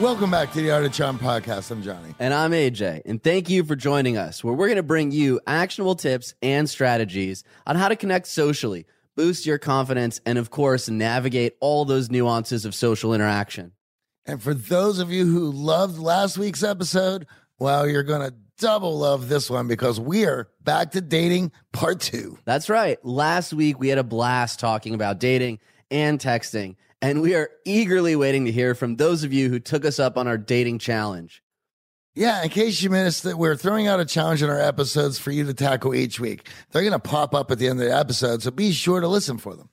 Welcome back to the Art of Charm podcast. I'm Johnny. And I'm AJ. And thank you for joining us, where we're going to bring you actionable tips and strategies on how to connect socially, boost your confidence, and of course, navigate all those nuances of social interaction. And for those of you who loved last week's episode, well, you're going to double love this one because we're back to dating part two. That's right. Last week, we had a blast talking about dating and texting. And we are eagerly waiting to hear from those of you who took us up on our dating challenge. Yeah, in case you missed it, we're throwing out a challenge in our episodes for you to tackle each week. They're going to pop up at the end of the episode, so be sure to listen for them.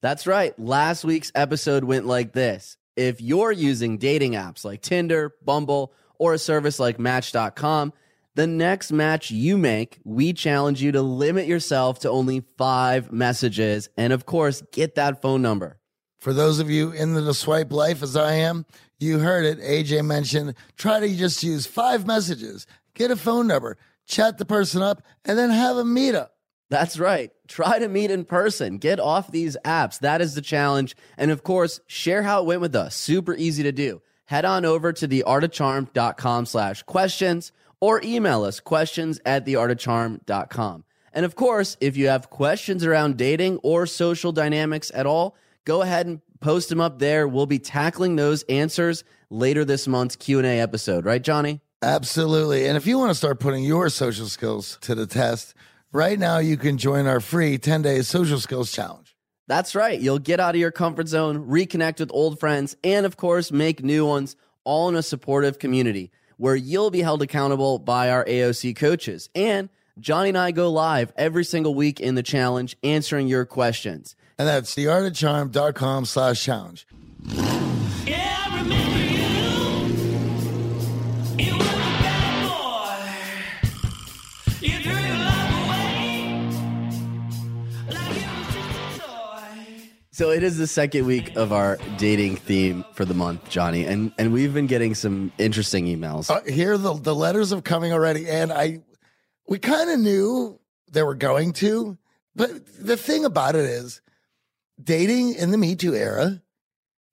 That's right. Last week's episode went like this. If you're using dating apps like Tinder, Bumble, or a service like Match.com, the next match you make, we challenge you to limit yourself to only five messages and, of course, get that phone number. For those of you in the swipe life as I am, you heard it. AJ mentioned try to just use five messages, get a phone number, chat the person up, and then have a meetup. That's right. Try to meet in person. Get off these apps. That is the challenge. And of course, share how it went with us. Super easy to do. Head on over to theartofcharm.com slash questions or email us questions at theartofcharm.com. And of course, if you have questions around dating or social dynamics at all, go ahead and post them up there. We'll be tackling those answers later this month's Q&A episode, right Johnny? Absolutely. And if you want to start putting your social skills to the test, right now you can join our free 10-day social skills challenge. That's right. You'll get out of your comfort zone, reconnect with old friends, and of course, make new ones all in a supportive community where you'll be held accountable by our AOC coaches. And Johnny and I go live every single week in the challenge answering your questions. And that's theartofcharm.com slash challenge. Yeah, I remember you. You were a bad boy. You threw your love away like it was just a toy. So it is the second week of our dating theme for the month, Johnny, and and we've been getting some interesting emails. Uh, here the the letters have coming already, and I we kind of knew they were going to, but the thing about it is, dating in the Me Too era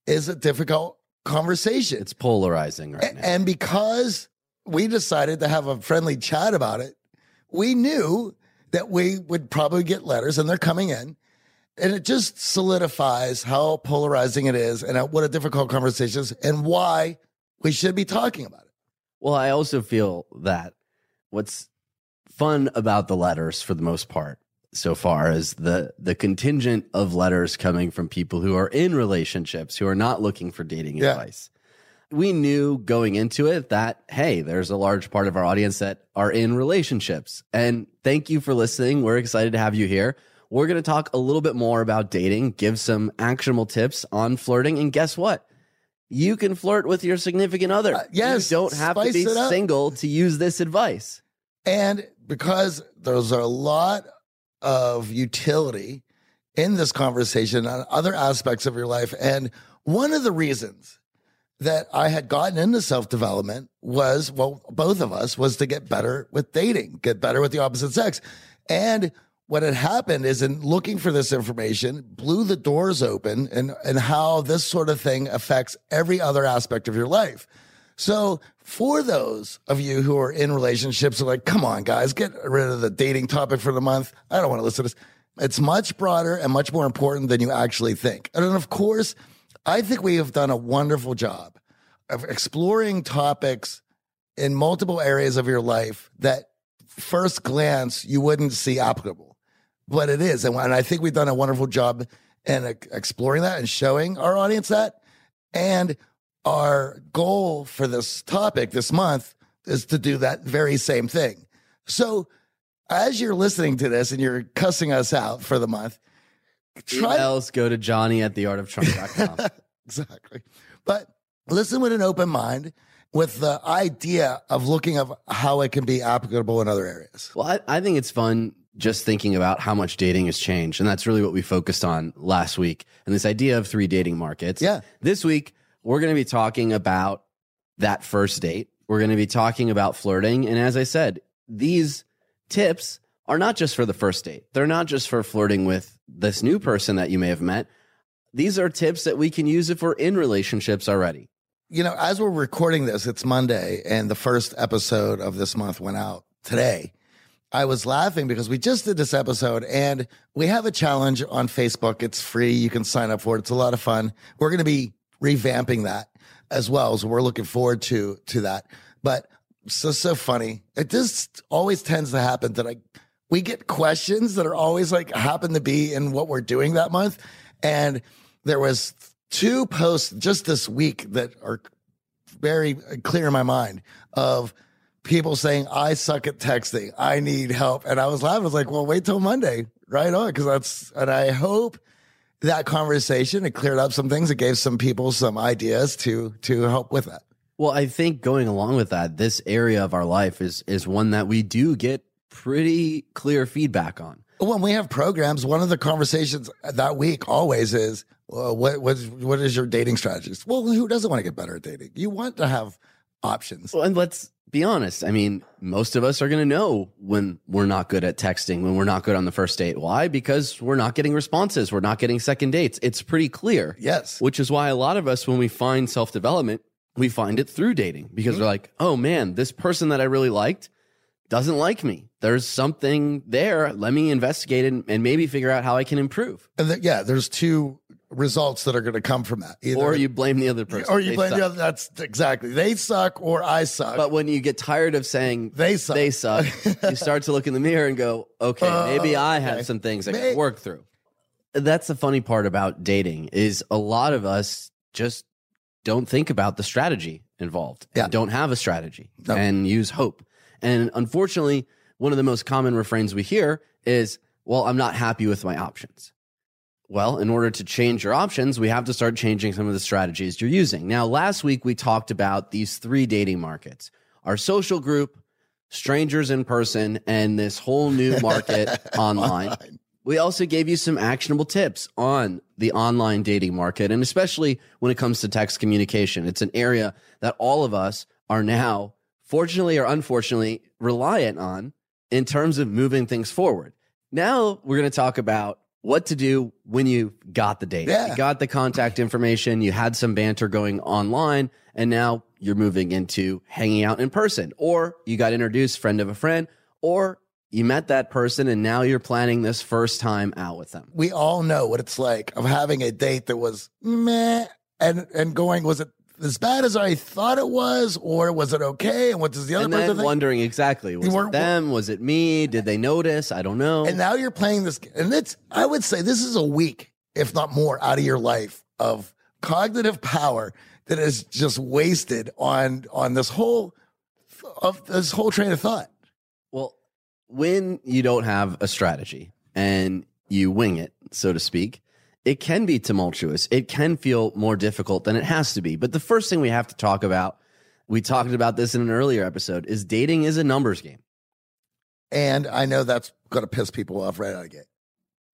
is a difficult conversation. It's polarizing right now. And because we decided to have a friendly chat about it, we knew that we would probably get letters, and they're coming in. And it just solidifies how polarizing it is and what a difficult conversation is and why we should be talking about it. Well, I also feel that what's fun about the letters for the most part so far is the the contingent of letters coming from people who are in relationships who are not looking for dating Yeah. advice. We knew going into it that hey, there's a large part of our audience that are in relationships. And thank you for listening. We're excited to have you here. We're going to talk a little bit more about dating, give some actionable tips on flirting, and guess what? You can flirt with your significant other. Uh, yes, you don't have to be single to use this advice. And because there's a lot of utility in this conversation on other aspects of your life. And one of the reasons that I had gotten into self development was, well, both of us was to get better with dating, get better with the opposite sex. And what had happened is in looking for this information, blew the doors open and, and how this sort of thing affects every other aspect of your life. So for those of you who are in relationships, are like, come on, guys, get rid of the dating topic for the month. I don't want to listen to this. It's much broader and much more important than you actually think. And of course, I think we have done a wonderful job of exploring topics in multiple areas of your life that first glance you wouldn't see applicable, but it is. And, I think we've done a wonderful job in exploring that and showing our audience that. And our goal for this topic this month is to do that very same thing. So as you're listening to this and you're cussing us out for the month, try Emails go to Johnny at theartoftrump.com. exactly. But listen with an open mind with the idea of looking of how it can be applicable in other areas. Well, I, I think it's fun just thinking about how much dating has changed. And that's really what we focused on last week. And this idea of three dating markets. Yeah. This week, we're going to be talking about that first date. We're going to be talking about flirting. And as I said, these tips are not just for the first date. They're not just for flirting with this new person that you may have met. These are tips that we can use if we're in relationships already. You know, as we're recording this, it's Monday, and the first episode of this month went out today. I was laughing because we just did this episode and we have a challenge on Facebook. It's free. You can sign up for it. It's a lot of fun. We're going to be revamping that as well. So we're looking forward to, to that. But so, so funny. It just always tends to happen that I, we get questions that are always like happen to be in what we're doing that month. And there was two posts just this week that are very clear in my mind of people saying, I suck at texting. I need help. And I was laughing. I was like, well, wait till Monday. Right on. Cause that's, and I hope that conversation, it cleared up some things. It gave some people some ideas to, to help with that. Well, I think going along with that, this area of our life is is one that we do get pretty clear feedback on. When we have programs, one of the conversations that week always is, well, what, what, what is your dating strategies? Well, who doesn't want to get better at dating? You want to have options. Well, and let's be honest. I mean, most of us are going to know when we're not good at texting, when we're not good on the first date. Why? Because we're not getting responses. We're not getting second dates. It's pretty clear. Yes. Which is why a lot of us, when we find self development, we find it through dating because mm-hmm. we're like, oh man, this person that I really liked doesn't like me. There's something there. Let me investigate it and, and maybe figure out how I can improve. And th- yeah, there's two results that are going to come from that. Either, Or you blame the other person. or you They blame suck. the other. That's exactly. They suck or I suck. But when you get tired of saying They suck. they suck, you start to look in the mirror and go, okay, Uh, maybe I have okay. some things I May- can work through. That's the funny part about dating is a lot of us just don't think about the strategy involved. and Yeah. don't have a strategy No. and use hope. And unfortunately, one of the most common refrains we hear is, well, I'm not happy with my options. Well, in order to change your options, we have to start changing some of the strategies you're using. Now, last week we talked about these three dating markets our social group, strangers in person, and this whole new market online. We also gave you some actionable tips on the online dating market, and especially when it comes to text communication. It's an area that all of us are now, fortunately or unfortunately, reliant on in terms of moving things forward. Now we're going to talk about what to do when you got the date. Yeah. You got the contact information, you had some banter going online, and now you're moving into hanging out in person, or you got introduced, friend of a friend, or you met that person and now you're planning this first time out with them. we all know what it's like of having a date that was meh and and going was it as bad as I thought it was or was it okay and what does the other And person then think? wondering exactly, was it them? Was it me? Did they notice? I don't know. and now you're playing this and it's I would say this is a week if not more out of your life of cognitive power that is just wasted on on this whole of this whole train of thought. Well, when you don't have a strategy and you wing it, so to speak, it can be tumultuous. It can feel more difficult than it has to be. But the first thing we have to talk about, we talked about this in an earlier episode, is dating is a numbers game. And I know that's going to piss people off right out of the gate.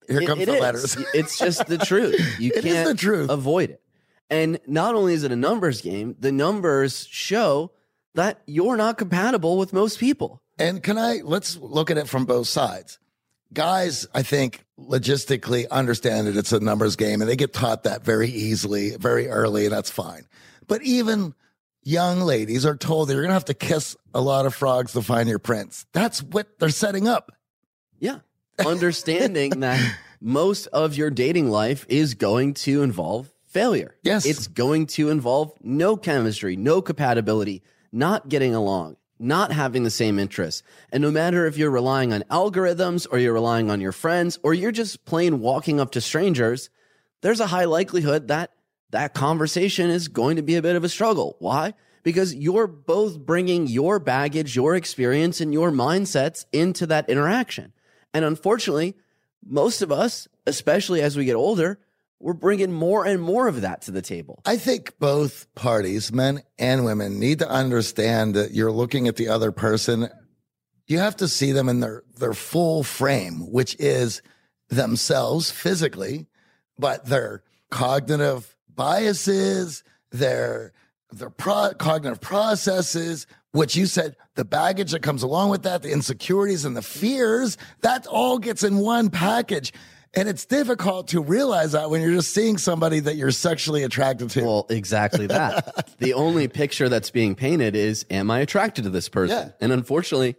Here It- comes it the is. letters. It's just the truth. You It can't the truth. avoid it. And not only is it a numbers game, the numbers show that you're not compatible with most people. And can I let's look at it from both sides. Guys, I think logistically understand that it's a numbers game and they get taught that very easily, very early, and that's fine. But even young ladies are told that you're gonna have to kiss a lot of frogs to find your prince. That's what they're setting up. Yeah. Understanding that most of your dating life is going to involve failure. Yes. It's going to involve no chemistry, no compatibility, not getting along, not having the same interests. And no matter if you're relying on algorithms or you're relying on your friends or you're just plain walking up to strangers, there's a high likelihood that that conversation is going to be a bit of a struggle. Why? Because you're both bringing your baggage, your experience, and your mindsets into that interaction. And unfortunately, most of us, especially as we get older, we're bringing more and more of that to the table. I think both parties, men and women, need to understand that you're looking at the other person. You have to see them in their, their full frame, which is themselves physically, but their cognitive biases, their, their pro- cognitive processes, which you said, the baggage that comes along with that, the insecurities and the fears, that all gets in one package. And it's difficult to realize that when you're just seeing somebody that you're sexually attracted to. Well, exactly that. the only picture that's being painted is, am I attracted to this person? Yeah. And unfortunately,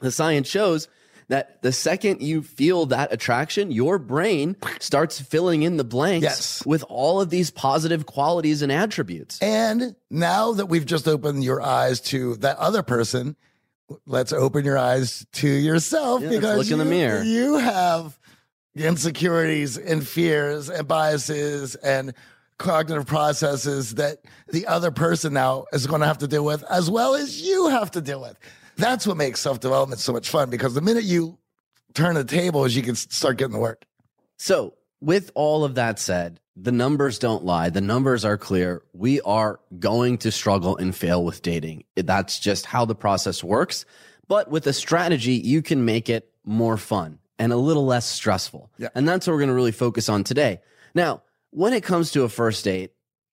the science shows that the second you feel that attraction, your brain starts filling in the blanks Yes. with all of these positive qualities and attributes. And now that we've just opened your eyes to that other person, let's open your eyes to yourself Yeah, because look in the mirror. You have insecurities and fears and biases and cognitive processes that the other person now is going to have to deal with as well as you have to deal with. That's what makes self development so much fun because the minute you turn the tables, you can start getting the work. So, with all of that said, the numbers don't lie. The numbers are clear. We are going to struggle and fail with dating. That's just how the process works. But with a strategy, you can make it more fun and a little less stressful. Yeah. And that's what we're going to really focus on today. Now, when it comes to a first date,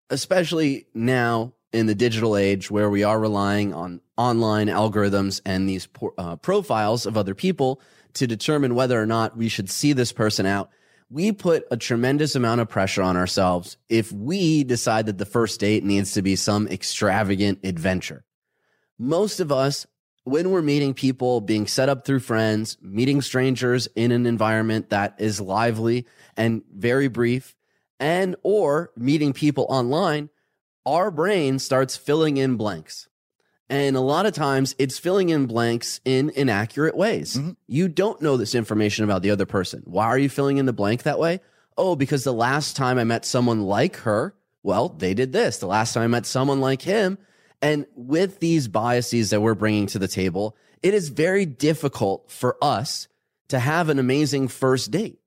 especially now in the digital age where we are relying on online algorithms and these uh, profiles of other people to determine whether or not we should see this person out, we put a tremendous amount of pressure on ourselves if we decide that the first date needs to be some extravagant adventure. Most of us, when we're meeting people, being set up through friends, meeting strangers in an environment that is lively and very brief, and or meeting people online, our brain starts filling in blanks. And a lot of times it's filling in blanks in inaccurate ways. Mm-hmm. You don't know this information about the other person. Why are you filling in the blank that way? Oh, because the last time I met someone like her, well, they did this. The last time I met someone like him. And with these biases that we're bringing to the table, it is very difficult for us to have an amazing first date.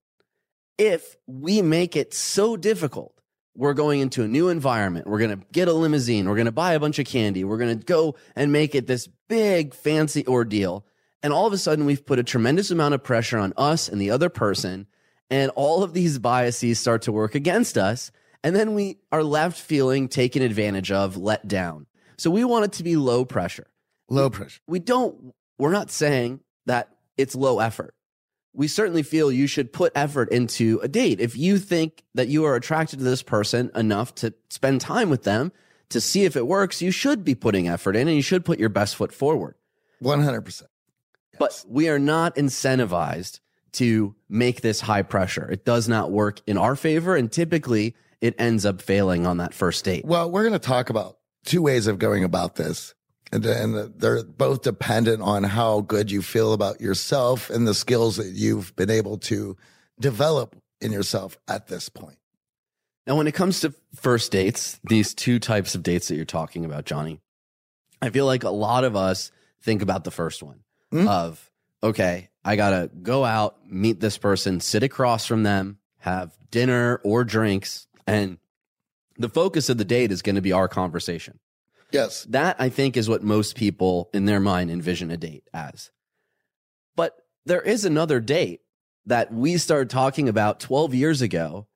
If we make it so difficult, we're going into a new environment. We're going to get a limousine. We're going to buy a bunch of candy. We're going to go and make it this big fancy ordeal. And all of a sudden, we've put a tremendous amount of pressure on us and the other person. And all of these biases start to work against us. And then we are left feeling taken advantage of, let down. So we want it to be low pressure. Low pressure. We don't, we're not saying that it's low effort. We certainly feel you should put effort into a date. If you think that you are attracted to this person enough to spend time with them to see if it works, you should be putting effort in and you should put your best foot forward. 100%. But we are not incentivized to make this high pressure. It does not work in our favor. And typically it ends up failing on that first date. Well, we're going to talk about two ways of going about this. And, and they're both dependent on how good you feel about yourself and the skills that you've been able to develop in yourself at this point. Now, when it comes to first dates, these two types of dates that you're talking about, Johnny, I feel like a lot of us think about the first one Hmm? of, okay, I got to go out, meet this person, sit across from them, have dinner or drinks, and the focus of the date is going to be our conversation. Yes. That I think is what most people in their mind envision a date as. But there is another date that we started talking about 12 years ago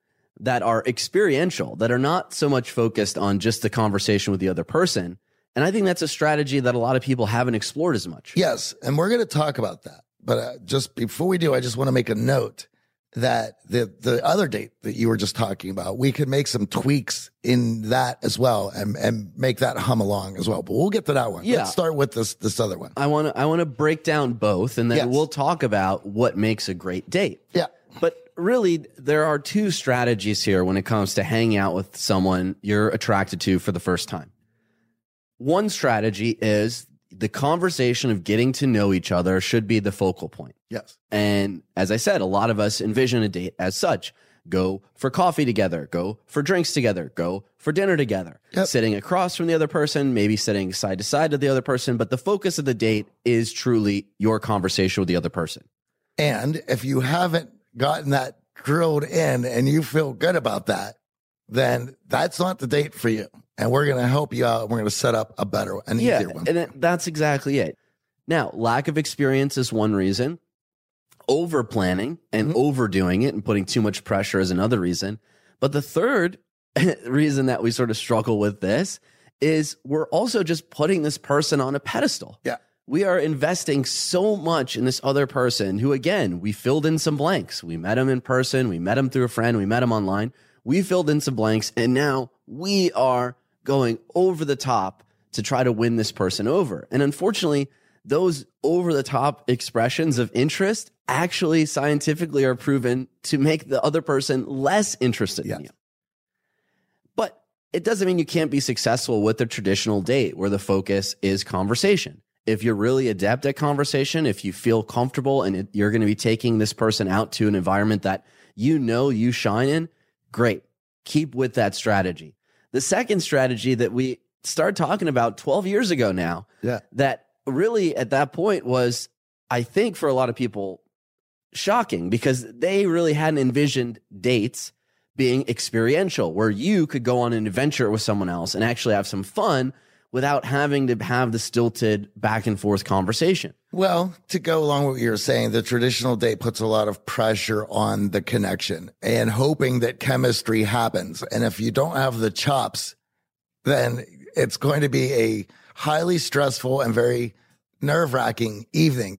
that are experiential, that are not so much focused on just the conversation with the other person. And I think that's a strategy that a lot of people haven't explored as much. Yes. And we're going to talk about that. But uh, just before we do, I just want to make a note that the, the other date that you were just talking about, we could make some tweaks in that as well and, and make that hum along as well. But we'll get to that one. Yeah. Let's start with this, this other one. I want to I want to break down both and then Yes. we'll talk about what makes a great date. Yeah. But really, there are two strategies here when it comes to hanging out with someone you're attracted to for the first time. One strategy is the conversation of getting to know each other should be the focal point. Yes. And as I said, a lot of us envision a date as such. Go for coffee together, go for drinks together, go for dinner together, Yep. sitting across from the other person, maybe sitting side to side of the other person. But the focus of the date is truly your conversation with the other person. And if you haven't gotten that drilled in and you feel good about that, then that's not the date for you. And we're going to help you out. We're going to set up a better, an yeah, easier one. and that's exactly it. Now, lack of experience is one reason. Over planning and Mhm. overdoing it and putting too much pressure is another reason. But the third reason that we sort of struggle with this is we're also just putting this person on a pedestal. Yeah. We are investing so much in this other person who, again, we filled in some blanks. We met him in person, we met him through a friend, we met him online. We filled in some blanks, and now we are going over the top to try to win this person over. And unfortunately, those over the top expressions of interest actually scientifically are proven to make the other person less interested Yes. in you. But it doesn't mean you can't be successful with a traditional date where the focus is conversation. If you're really adept at conversation, if you feel comfortable and it, you're going to be taking this person out to an environment that you know you shine in, great. Keep with that strategy. The second strategy that we started talking about 12 years ago now, Yeah. that really at that point was, I think, for a lot of people, shocking because they really hadn't envisioned dates being experiential, where you could go on an adventure with someone else and actually have some fun without having to have the stilted back and forth conversation. Well, to go along with what you're saying, the traditional date puts a lot of pressure on the connection and hoping that chemistry happens. And if you don't have the chops, then it's going to be a highly stressful and very nerve wracking evening.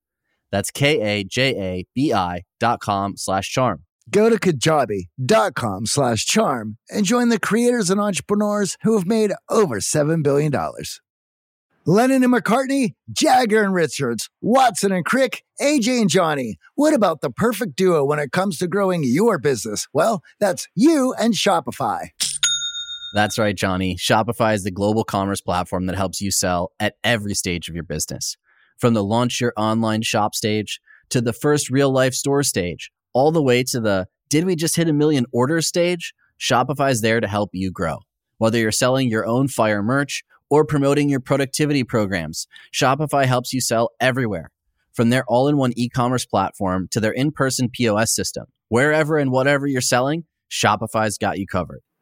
That's K-A-J-A-B-I dot com slash charm. Go to kajabi.com slash charm and join the creators and entrepreneurs who have made over $7 billion. Lennon and McCartney, Jagger and Richards, Watson and Crick, AJ and Johnny. What about the perfect duo when it comes to growing your business? Well, that's you and Shopify. That's right, Johnny. Shopify is the global commerce platform that helps you sell at every stage of your business. From the launch your online shop stage to the first real life store stage, all the way to the did we just hit a million orders stage? Shopify is there to help you grow. Whether you're selling your own fire merch or promoting your productivity programs, Shopify helps you sell everywhere. From their all in one e commerce platform to their in person POS system, wherever and whatever you're selling, Shopify's got you covered.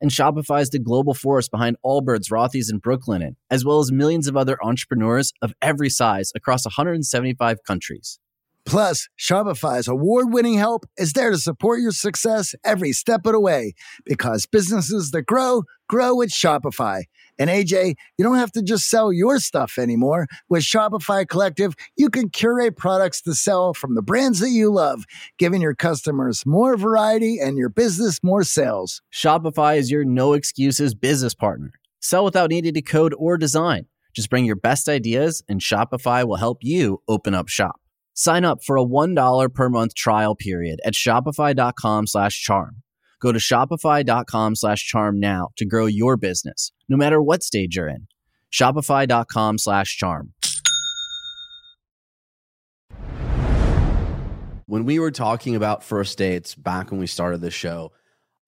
And Shopify is the global force behind Allbirds, Rothy's, and Brooklinen, as well as millions of other entrepreneurs of every size across 175 countries. Plus, Shopify's award winning help is there to support your success every step of the way because businesses that grow, grow with Shopify. And AJ, you don't have to just sell your stuff anymore. With Shopify Collective, you can curate products to sell from the brands that you love, giving your customers more variety and your business more sales. Shopify is your no excuses business partner. Sell without needing to code or design. Just bring your best ideas, and Shopify will help you open up shop. Sign up for a $1 per month trial period at shopify.com slash charm. Go to shopify.com slash charm now to grow your business, no matter what stage you're in. Shopify.com slash charm. when we were talking about first dates back when we started the show,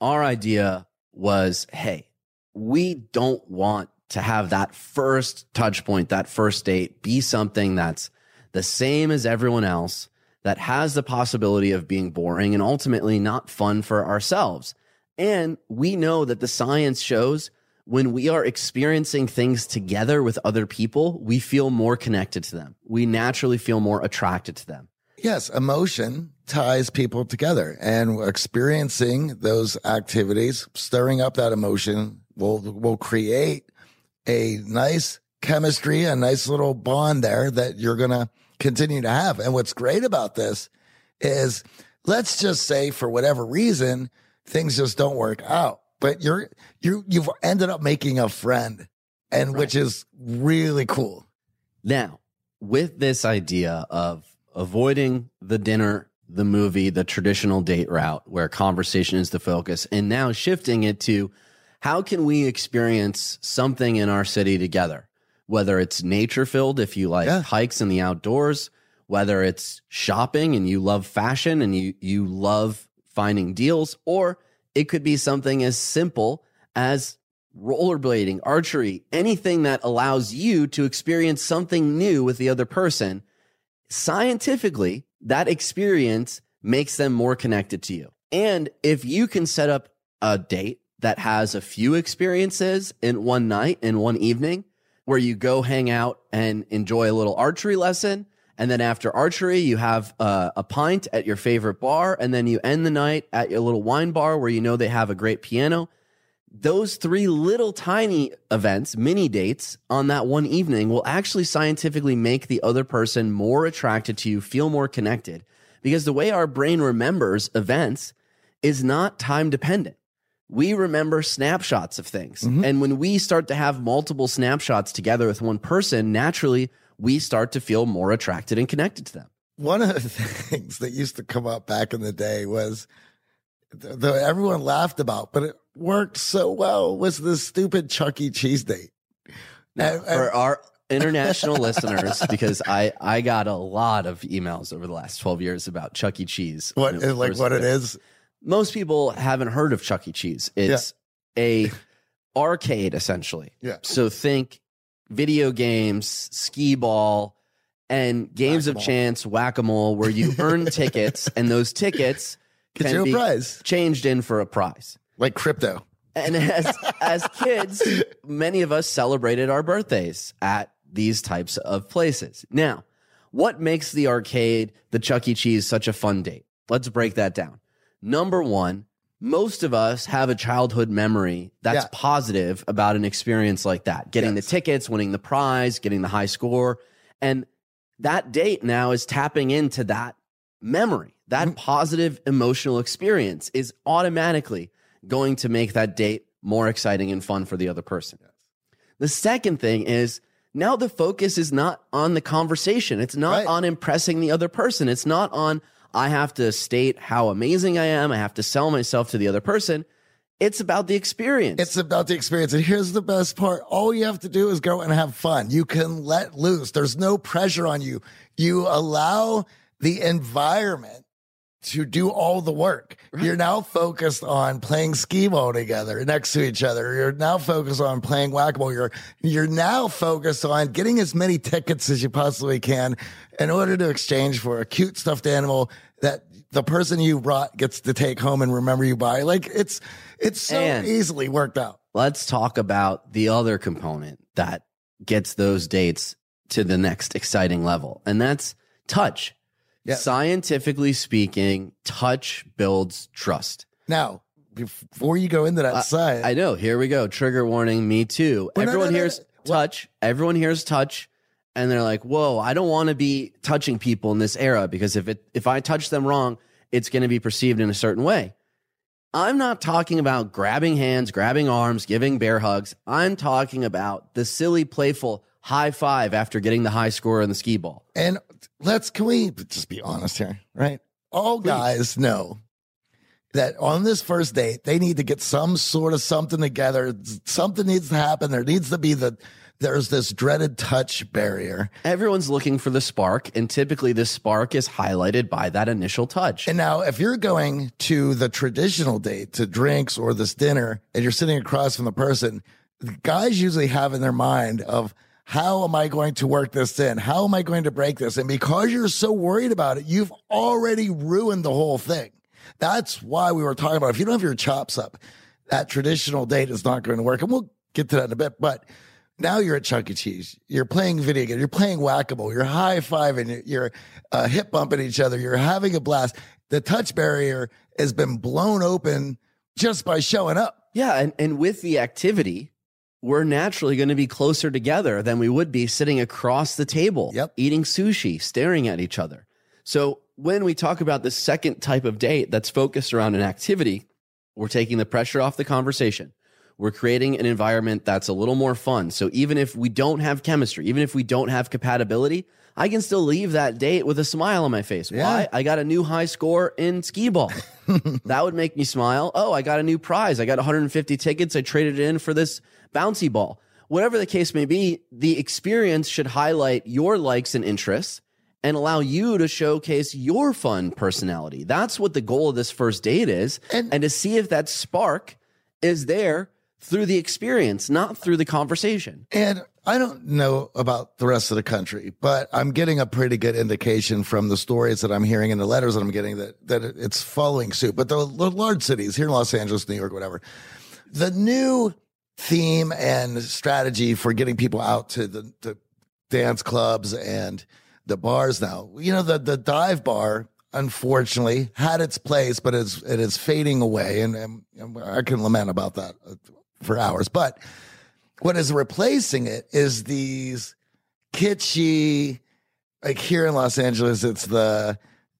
our idea was hey, we don't want to have that first touch point, that first date be something that's the same as everyone else, that has the possibility of being boring and ultimately not fun for ourselves. And we know that the science shows when we are experiencing things together with other people, we feel more connected to them. We naturally feel more attracted to them. Yes, emotion ties people together and experiencing those activities, stirring up that emotion will will create a nice chemistry, a nice little bond there that you're going to continue to have. And what's great about this is let's just say for whatever reason things just don't work out, but you're you you've ended up making a friend and which is really cool. Now, with this idea of avoiding the dinner, the movie, the traditional date route where conversation is the focus, and now shifting it to how can we experience something in our city together? Whether it's nature filled, if you like Yeah. hikes in the outdoors, whether it's shopping and you love fashion and you, you love finding deals, or it could be something as simple as rollerblading, archery, anything that allows you to experience something new with the other person scientifically, that experience makes them more connected to you. And if you can set up a date that has a few experiences in one night, in one evening, where you go hang out and enjoy a little archery lesson. And then after archery, you have uh, a pint at your favorite bar. And then you end the night at your little wine bar where you know they have a great piano those three little tiny events, mini dates on that one evening will actually scientifically make the other person more attracted to you, feel more connected. Because the way our brain remembers events is not time dependent. We remember snapshots of things. Mm-hmm. And when we start to have multiple snapshots together with one person, naturally we start to feel more attracted and connected to them. One of the things that used to come up back in the day was that everyone laughed about, but it worked so well was the stupid Chuck E. Cheese date. Now, And- and- for our international listeners, because I, I got a lot of emails over the last 12 years about Chuck E. Cheese. what like what it is? Most people haven't heard of Chuck E. Cheese. It's a arcade essentially. Yeah. So think video games, skee ball, and games of Whack-a-mole. chance, whack a mole, where you earn tickets, and those tickets Get can be prize changed in for a prize. like crypto. And as as kids, many of us celebrated our birthdays at these types of places. Now, what makes the arcade, the Chuck E. Cheese, such a fun date? Let's break that down. Number one, most of us have a childhood memory that's Yeah. positive about an experience like that. Getting Yes. the tickets, winning the prize, getting the high score. And that date now is tapping into that memory. That Mm-hmm. positive emotional experience is automatically going to make that date more exciting and fun for the other person. The second thing is now the focus is not on the conversation. It's not Right. on impressing the other person. It's not on, I have to state how amazing I am. I have to sell myself to the other person. It's about the experience. It's about the experience. And here's the best part. All you have to do is go and have fun. You can let loose. There's no pressure on you. You allow the environment to do all the work. You're now focused on playing skee ball together next to each other. You're now focused on playing whack-a-mole. You're, you're now focused on getting as many tickets as you possibly can in order to exchange for a cute stuffed animal that the person you brought gets to take home and remember you by. Like it's, it's so And- easily worked out. let's talk about the other component that gets those dates to the next exciting level, and that's touch. Yeah. Scientifically speaking, touch builds trust. Now, before you go into that Uh, side, I know. Here we go. Trigger warning. Me too. Well, Everyone no, no, hears no. Touch. Everyone hears touch, and they're like, "Whoa! I don't want to be touching people in this era because if it if I touch them wrong, it's going to be perceived in a certain way." I'm not talking about grabbing hands, grabbing arms, giving bear hugs. I'm talking about the silly, playful high five after getting the high score in the skee ball. and let's can we just be honest here, right? All guys know that on this first date, they need to get some sort of something together. Something needs to happen. There needs to be the there's this dreaded touch barrier. Everyone's looking for the spark, and typically the spark is highlighted by that initial touch. And now, if you're going to the traditional date, to drinks or this dinner, and you're sitting across from the person, guys usually have in their mind of how am I going to work this in? How am I going to break this? And because you're so worried about it, you've already ruined the whole thing. That's why we were talking about if you don't have your chops up, that traditional date is not going to work. And we'll get to that in a bit. But now you're at Chuck E. Cheese. You're playing video game. You're playing whack a mole. You're high fiving. You're, uh, hip bumping each other. You're having a blast. The touch barrier has been blown open just by showing up. Yeah, and, and with the activity, we're naturally going to be closer together than we would be sitting across the table, Yep. eating sushi, staring at each other. So when we talk about the second type of date that's focused around an activity, we're taking the pressure off the conversation. We're creating an environment that's a little more fun. So even if we don't have chemistry, even if we don't have compatibility, I can still leave that date with a smile on my face. Yeah. Why? I got a new high score in skee ball. that would make me smile. Oh, I got a new prize. I got 150 tickets. I traded it in for this bouncy ball. Whatever the case may be, the experience should highlight your likes and interests and allow you to showcase your fun personality. That's what the goal of this first date is. And- And, to see if that spark is there through the experience, not through the conversation. And I don't know about the rest of the country, but I'm getting a pretty good indication from the stories that I'm hearing and the letters that I'm getting that, that it's following suit. But the, large cities here in Los Angeles, New York, whatever, the new theme and strategy for getting people out to the, the dance clubs and the bars now, you know, the, the dive bar, unfortunately had its place, but it's, it is fading away. And, and I can lament about that for hours, but what is replacing it is these kitschy like here in Los Angeles it's the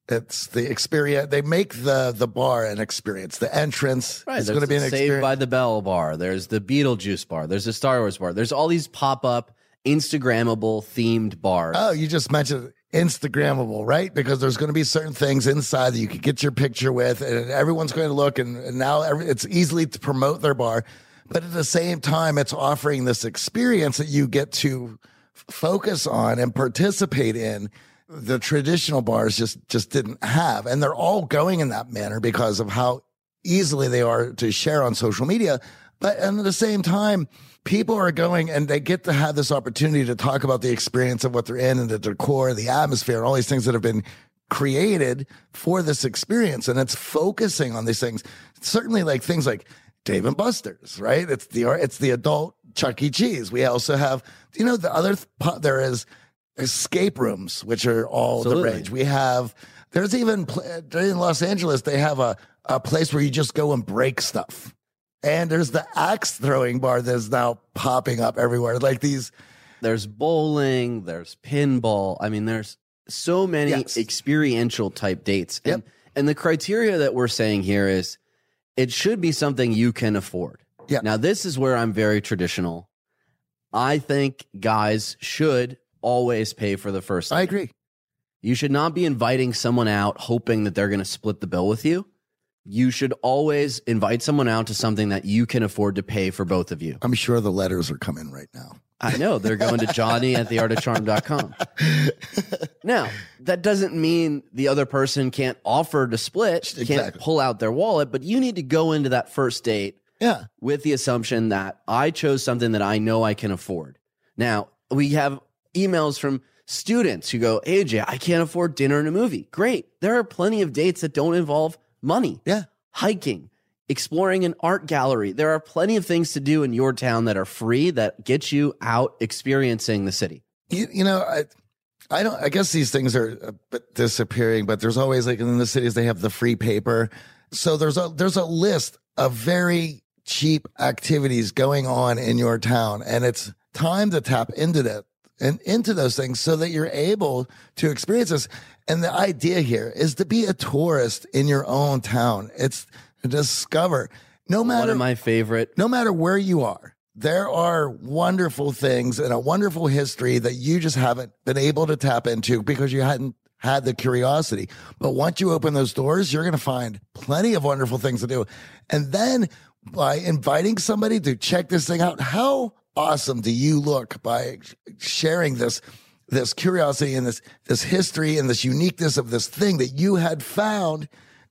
it's the experience they make the the bar an experience the entrance is going to be an Saved experience by the Bell bar. There's the Beetlejuice bar. There's the Star Wars bar. There's all these pop up, Instagrammable themed bars. oh you just mentioned instagrammable right because there's going to be certain things inside that you could get your picture with and everyone's going to look and, and now every, it's easily to promote their bar but at the same time it's offering this experience that you get to focus on and participate in the traditional bars just just didn't have. And they're all going in that manner because of how easily they are to share on social media. But and at the same time people are going and they get to have this opportunity to talk about the experience of what they're in and the decor the atmosphere and all these things that have been created for this experience. And it's focusing on these things. Certainly like things like Dave and Buster's, right? It's the it's the adult Chuck E. Cheese. We also have, you know, the other po- there is escape rooms, which are all Absolutely. the rage. We have there's even in Los Angeles they have a a place where you just go and break stuff, and there's the axe throwing bar that's now popping up everywhere. Like these, There's bowling, there's pinball. I mean, there's so many Yes. experiential type dates. And, Yep. and the criteria that we're saying here is it should be something you can afford. Yeah. Now, this is where I'm very traditional. I think guys should always pay for the first. I agree. You should not be inviting someone out hoping that they're going to split the bill with you. You should always invite someone out to something that you can afford to pay for both of you. I'm sure the letters are coming right now. I know they're going to Johnny at theartofcharm.com. Now, that doesn't mean the other person can't offer to split, can't Exactly. pull out their wallet, but you need to go into that first date Yeah, with the assumption that I chose something that I know I can afford. Now, we have emails from students who go, AJ, I can't afford dinner and a movie. Great. There are plenty of dates that don't involve money. yeah. Hiking, exploring an art gallery. There are plenty of things to do in your town that are free that get you out experiencing the city. You, you know, I, I don't. I guess these things are uh, bit disappearing, but there's always like in the cities they have the free paper. So there's a there's a list of very cheap activities going on in your town, and it's time to tap into that and into those things so that you're able to experience this. And the idea here is to be a tourist in your own town. It's to discover no matter One of my favorite no matter where you are, there are wonderful things and a wonderful history that you just haven't been able to tap into because you hadn't had the curiosity. But once you open those doors, you're going to find plenty of wonderful things to do. And then by inviting somebody to check this thing out, how awesome do you look by sharing this this curiosity and this this history and this uniqueness of this thing that you had found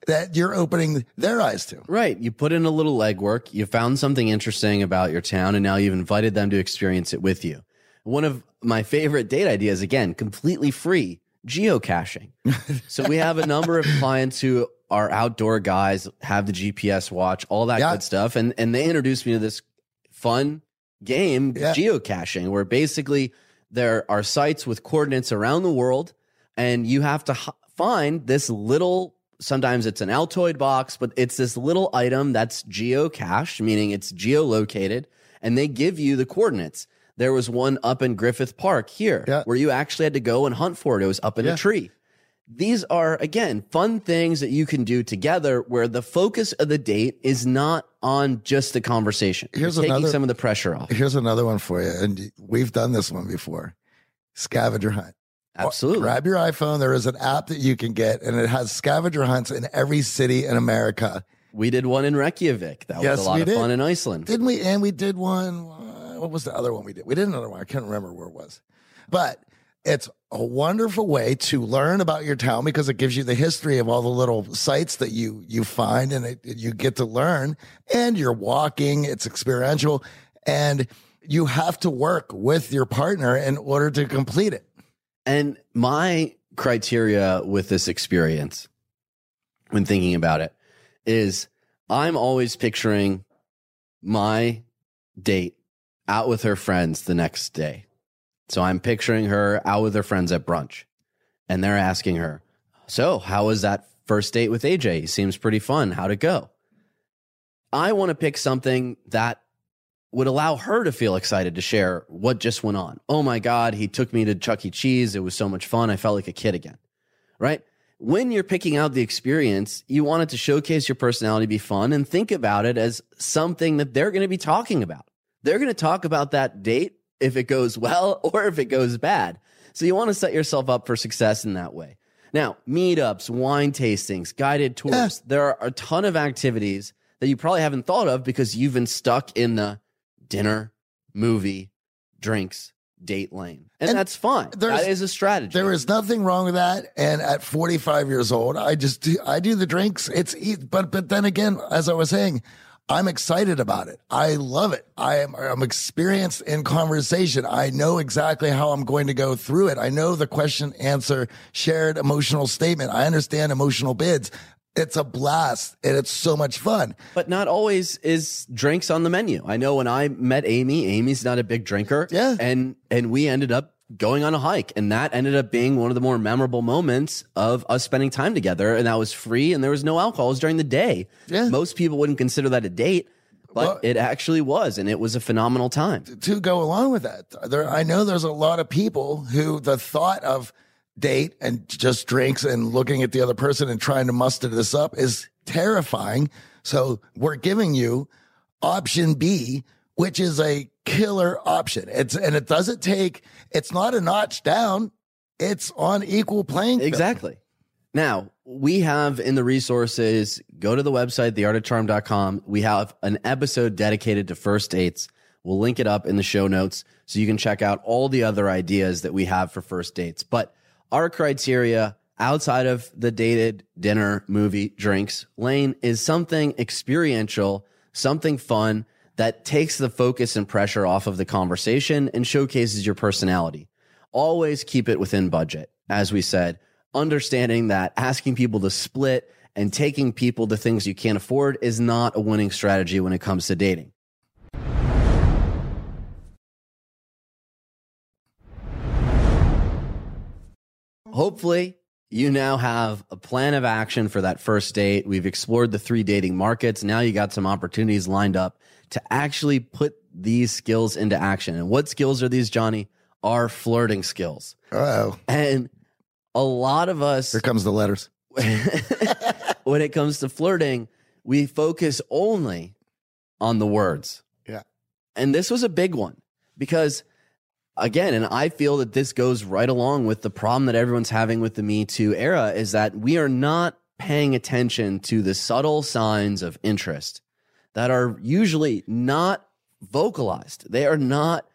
that you're opening their eyes to. Right. You put in a little legwork, you found something interesting about your town, and now you've invited them to experience it with you. One of my favorite date ideas, again, completely free geocaching. so we have a number of clients who are outdoor guys, have the GPS watch, all that Yeah. good stuff. And, and they introduced me to this fun game, Yeah. geocaching, where basically there are sites with coordinates around the world, and you have to h- find this little. Sometimes it's an Altoid box, but it's this little item that's geocached, meaning it's geolocated, and they give you the coordinates. There was one up in Griffith Park here Yeah. where you actually had to go and hunt for it. It was up in Yeah. a tree. These are, again, fun things that you can do together where the focus of the date is not on just the conversation. Here's You're taking another- some of the pressure off. Here's another one for you. And we've done this one before. Scavenger hunt. Absolutely. Grab your iPhone. There is an app that you can get, and it has scavenger hunts in every city in America. We did one in Reykjavik. That Yes, was a lot of did. fun in Iceland. Didn't we? And we did one. uh, What was the other one we did? We did another one. I can't remember where it was. But it's a wonderful way to learn about your town because it gives you the history of all the little sites that you you find and it, you get to learn and you're walking it's experiential and you have to work with your partner in order to complete it And my criteria with this experience, when thinking about it, is I'm always picturing my date out with her friends the next day. So I'm picturing her out with her friends at brunch, and they're asking her, So, how was that first date with AJ? He seems pretty fun. How'd it go? I want to pick something that would allow her to feel excited to share what just went on. Oh my God, he took me to Chuck E. Cheese. It was so much fun. I felt like a kid again. Right? When you're picking out the experience, you want it to showcase your personality, be fun, and think about it as something that they're going to be talking about. They're going to talk about that date if it goes well or if it goes bad. So you want to set yourself up for success in that way. Now, meetups, wine tastings, guided tours, there are a ton of activities that you probably haven't thought of because you've been stuck in the dinner, movie, drinks, date lane. And, And that's fine. That is a strategy. There is nothing wrong with that. And at 45 years old, I just do, I do the drinks. It's, but, but then again, as I was saying, I'm excited about it. I love it. I am, I'm experienced in conversation. I know exactly how I'm going to go through it. I know the question, answer, shared emotional statement. I understand emotional bids. It's a blast and it's so much fun. But not always is drinks on the menu. I know when I met Amy, Amy's not a big drinker. Yeah. And and we ended up going on a hike. And that ended up being one of the more memorable moments of us spending time together. And that was free and there was no alcohol. It was during the day. Yeah. Most people wouldn't consider that a date, but Well- it actually was. And it was a phenomenal time. to go along with that. There, I know there's a lot of people who the thought of date and just drinks and looking at the other person and trying to muster this up is terrifying. So we're giving you option B, which is a killer option. It's, and it doesn't take, it's not a notch down. It's on equal playing. field. Exactly. Now, we have in the resources, go to the website, theartofcharm.com. We have an episode dedicated to first dates. We'll link it up in the show notes so you can check out all the other ideas that we have for first dates. But our criteria outside of the dated dinner, movie, drinks lane is something experiential, something fun that takes the focus and pressure off of the conversation and showcases your personality always keep it within budget. As we said, understanding that asking people to split and taking people to things you can't afford is not a winning strategy when it comes to dating. Hopefully, you now have a plan of action for that first date. We've explored the three dating markets. Now you got some opportunities lined up to actually put these skills into action. And what skills are these, Johnny? Are flirting skills. Oh, And a lot of us, here comes the letters. when it comes to flirting, we focus only on the words. Yeah. And this was a big one because, again, and I feel that this goes right along with the problem that everyone's having with the Me Too era is that we are not paying attention to the subtle signs of interest that are usually not vocalized. They are not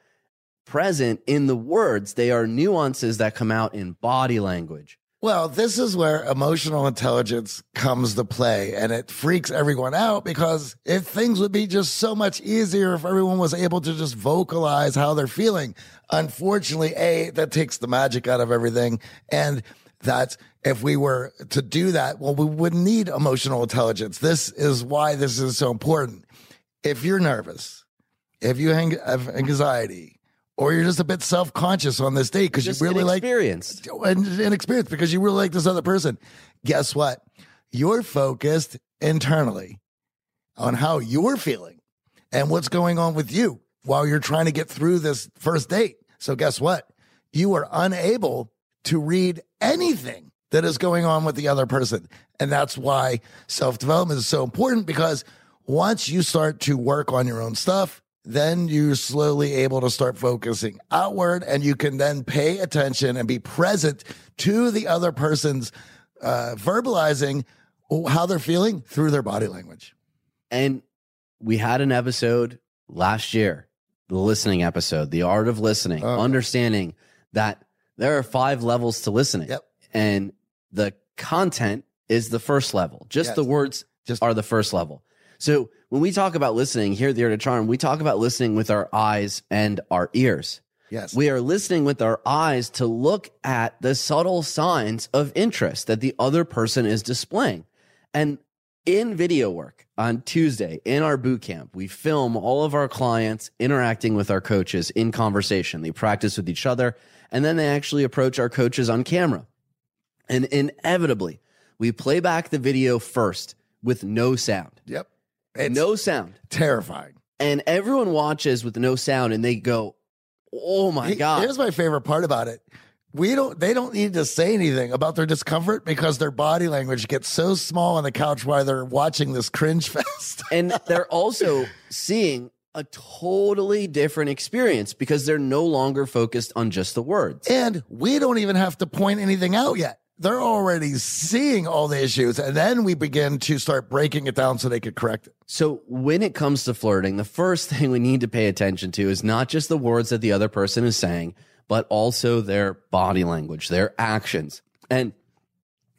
present in the words, they are nuances that come out in body language. Well, this is where emotional intelligence comes to play, and it freaks everyone out because if things would be just so much easier if everyone was able to just vocalize how they're feeling. Unfortunately, A, that takes the magic out of everything. And that if we were to do that, well, we wouldn't need emotional intelligence. This is why this is so important. If you're nervous, if you have anxiety, or you're just a bit self conscious on this date because you really like inexperienced. and inexperienced because you really like this other person. Guess what? You're focused internally on how you're feeling and what's going on with you while you're trying to get through this first date. So guess what? You are unable to read anything that is going on with the other person. And that's why self development is so important because once you start to work on your own stuff, then you're slowly able to start focusing outward and you can then pay attention and be present to the other person's uh, verbalizing how they're feeling through their body language. And we had an episode last year, the listening episode, the art of listening, Oh. understanding that there are five levels to listening. Yep. And the content is the first level. Just Yes. the words Just- are the first level. So when we talk about listening here at the Art of Charm, we talk about listening with our eyes and our ears. Yes. We are listening with our eyes to look at the subtle signs of interest that the other person is displaying. And in video work on Tuesday in our boot camp, we film all of our clients interacting with our coaches in conversation. They practice with each other and then they actually approach our coaches on camera. And inevitably, we play back the video first with no sound. yep. It's no sound. terrifying. And everyone watches with no sound and they go, Oh my He- God. Here's my favorite part about it. We don't they don't need to say anything about their discomfort because their body language gets so small on the couch while they're watching this cringe fest. and they're also seeing a totally different experience because they're no longer focused on just the words. and we don't even have to point anything out yet. They're already seeing all the issues and then we begin to start breaking it down so they could correct it. So when it comes to flirting, the first thing we need to pay attention to is not just the words that the other person is saying, but also their body language, their actions. And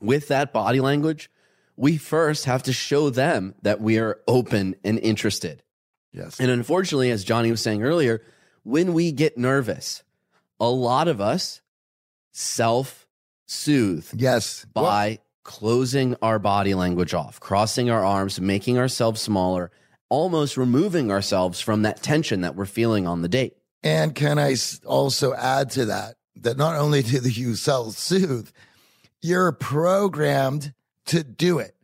with that body language, we first have to show them that we are open and interested. Yes. And unfortunately, as Johnny was saying earlier, when we get nervous, a lot of us self soothe yes. by closing our body language off, crossing our arms, making ourselves smaller, almost removing ourselves from that tension that we're feeling on the date. And can I also add to that that not only do you self soothe, you're programmed to do it.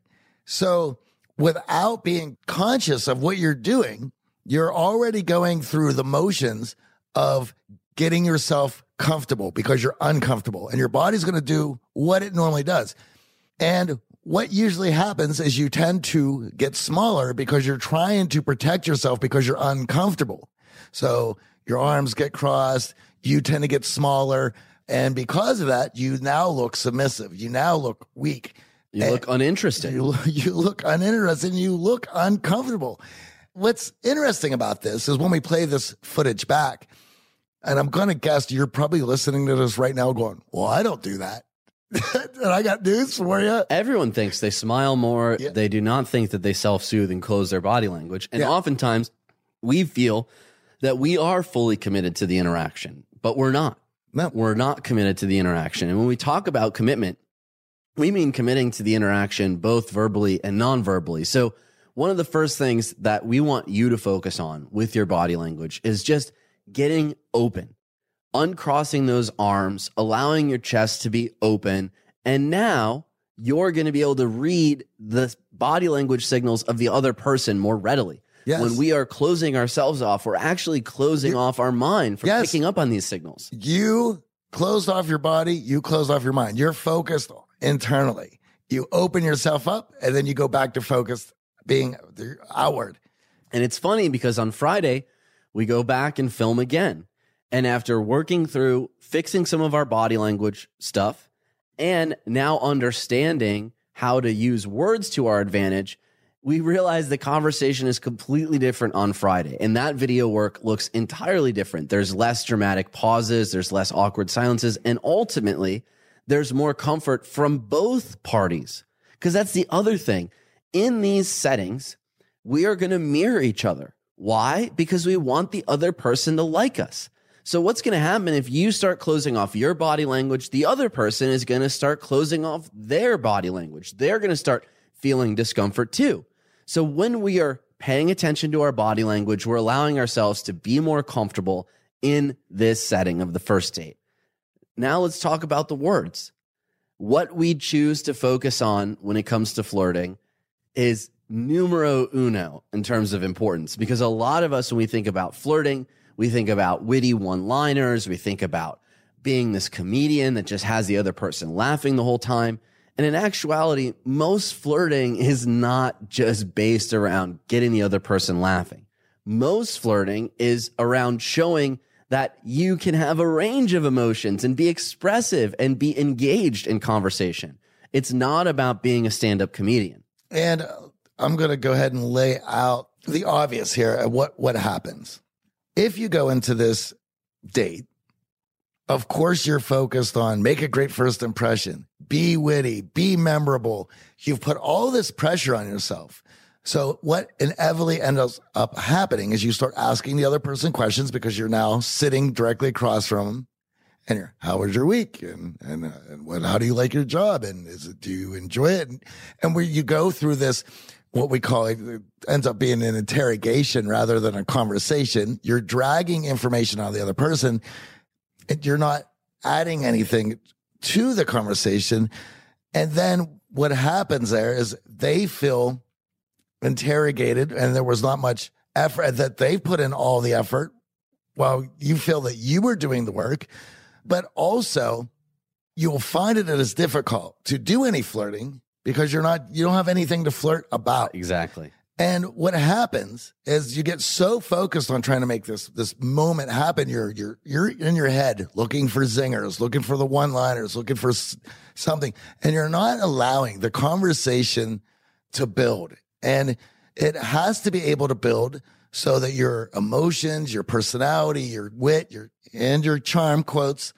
So without being conscious of what you're doing, you're already going through the motions of getting yourself comfortable because you're uncomfortable and your body's going to do what it normally does. And what usually happens is you tend to get smaller because you're trying to protect yourself because you're uncomfortable. So your arms get crossed, you tend to get smaller. And because of that, you now look submissive. You now look weak. You And look uninterested. You, you look uninterested and you look uncomfortable. What's interesting about this is when we play this footage back, and I'm going to guess you're probably listening to this right now going, Well, I don't do that. and I got news for you. Everyone thinks they smile more. Yeah. They do not think that they self soothe and close their body language. And Yeah. oftentimes we feel that we are fully committed to the interaction, but we're not. No. We're not committed to the interaction. And when we talk about commitment, we mean committing to the interaction both verbally and non verbally. So, one of the first things that we want you to focus on with your body language is just getting open, uncrossing those arms, allowing your chest to be open. And now you're going to be able to read the body language signals of the other person more readily. Yes. When we are closing ourselves off, we're actually closing off our mind from Yes. picking up on these signals. You closed off your body, you closed off your mind. You're focused internally. You open yourself up and then you go back to focus being outward. And it's funny because on Friday, We go back and film again. And after working through fixing some of our body language stuff and now understanding how to use words to our advantage, we realize the conversation is completely different on Friday. And that video work looks entirely different. There's less dramatic pauses, there's less awkward silences, and ultimately, there's more comfort from both parties. Because that's the other thing. In these settings, we are going to mirror each other. Why? Because we want the other person to like us. So what's going to happen if you start closing off your body language? The other person is going to start closing off their body language. They're going to start feeling discomfort too. So when we are paying attention to our body language, we're allowing ourselves to be more comfortable in this setting of the first date. Now let's talk about the words. What we choose to focus on when it comes to flirting is numero uno in terms of importance because a lot of us, when we think about flirting, we think about witty one liners, we think about being this comedian that just has the other person laughing the whole time. And in actuality, most flirting is not just based around getting the other person laughing. Most flirting is around showing that you can have a range of emotions and be expressive and be engaged in conversation. It's not about being a stand up comedian. And I'm going to go ahead and lay out the obvious here at what, what happens. If you go into this date, of course, you're focused on make a great first impression, be witty, be memorable. You've put all this pressure on yourself. So what inevitably ends up happening is you start asking the other person questions because you're now sitting directly across from them. And you're, how was your week? And, and, uh, and what, how do you like your job? And is it, do you enjoy it? And, and where you go through this, what we call it, ends up being an interrogation rather than a conversation. You're dragging information of the other person. And you're not adding anything to the conversation. And then what happens there is they feel interrogated and there was not much effort that they put in all the effort while you feel that you were doing the work. But also, you'll find it as difficult to do any flirting because you're not, you don't have anything to flirt about. Exactly. And what happens is you get so focused on trying to make this this moment happen. You're you're you're in your head looking for zingers, looking for the one liners, looking for something, and you're not allowing the conversation to build. And it has to be able to build so that your emotions, your personality, your wit, your and your charm quotes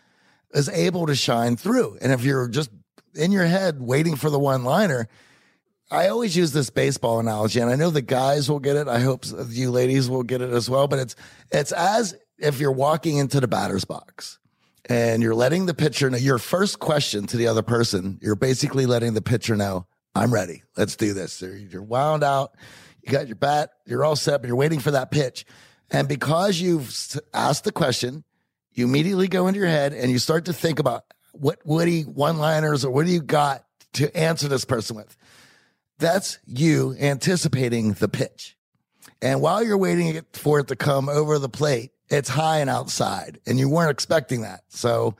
is able to shine through. And if you're just in your head waiting for the one liner, I always use this baseball analogy, and I know the guys will get it. I hope you ladies will get it as well. But it's it's as if you're walking into the batter's box and you're letting the pitcher know your first question to the other person. You're basically letting the pitcher know, "I'm ready. Let's do this." You're, wound out. You got your bat. You're all set, but you're waiting for that pitch. And because you've asked the question, you immediately go into your head and you start to think about what witty one liners or what do you got to answer this person with. That's you anticipating the pitch. And while you're waiting for it to come over the plate, it's high and outside, and you weren't expecting that. So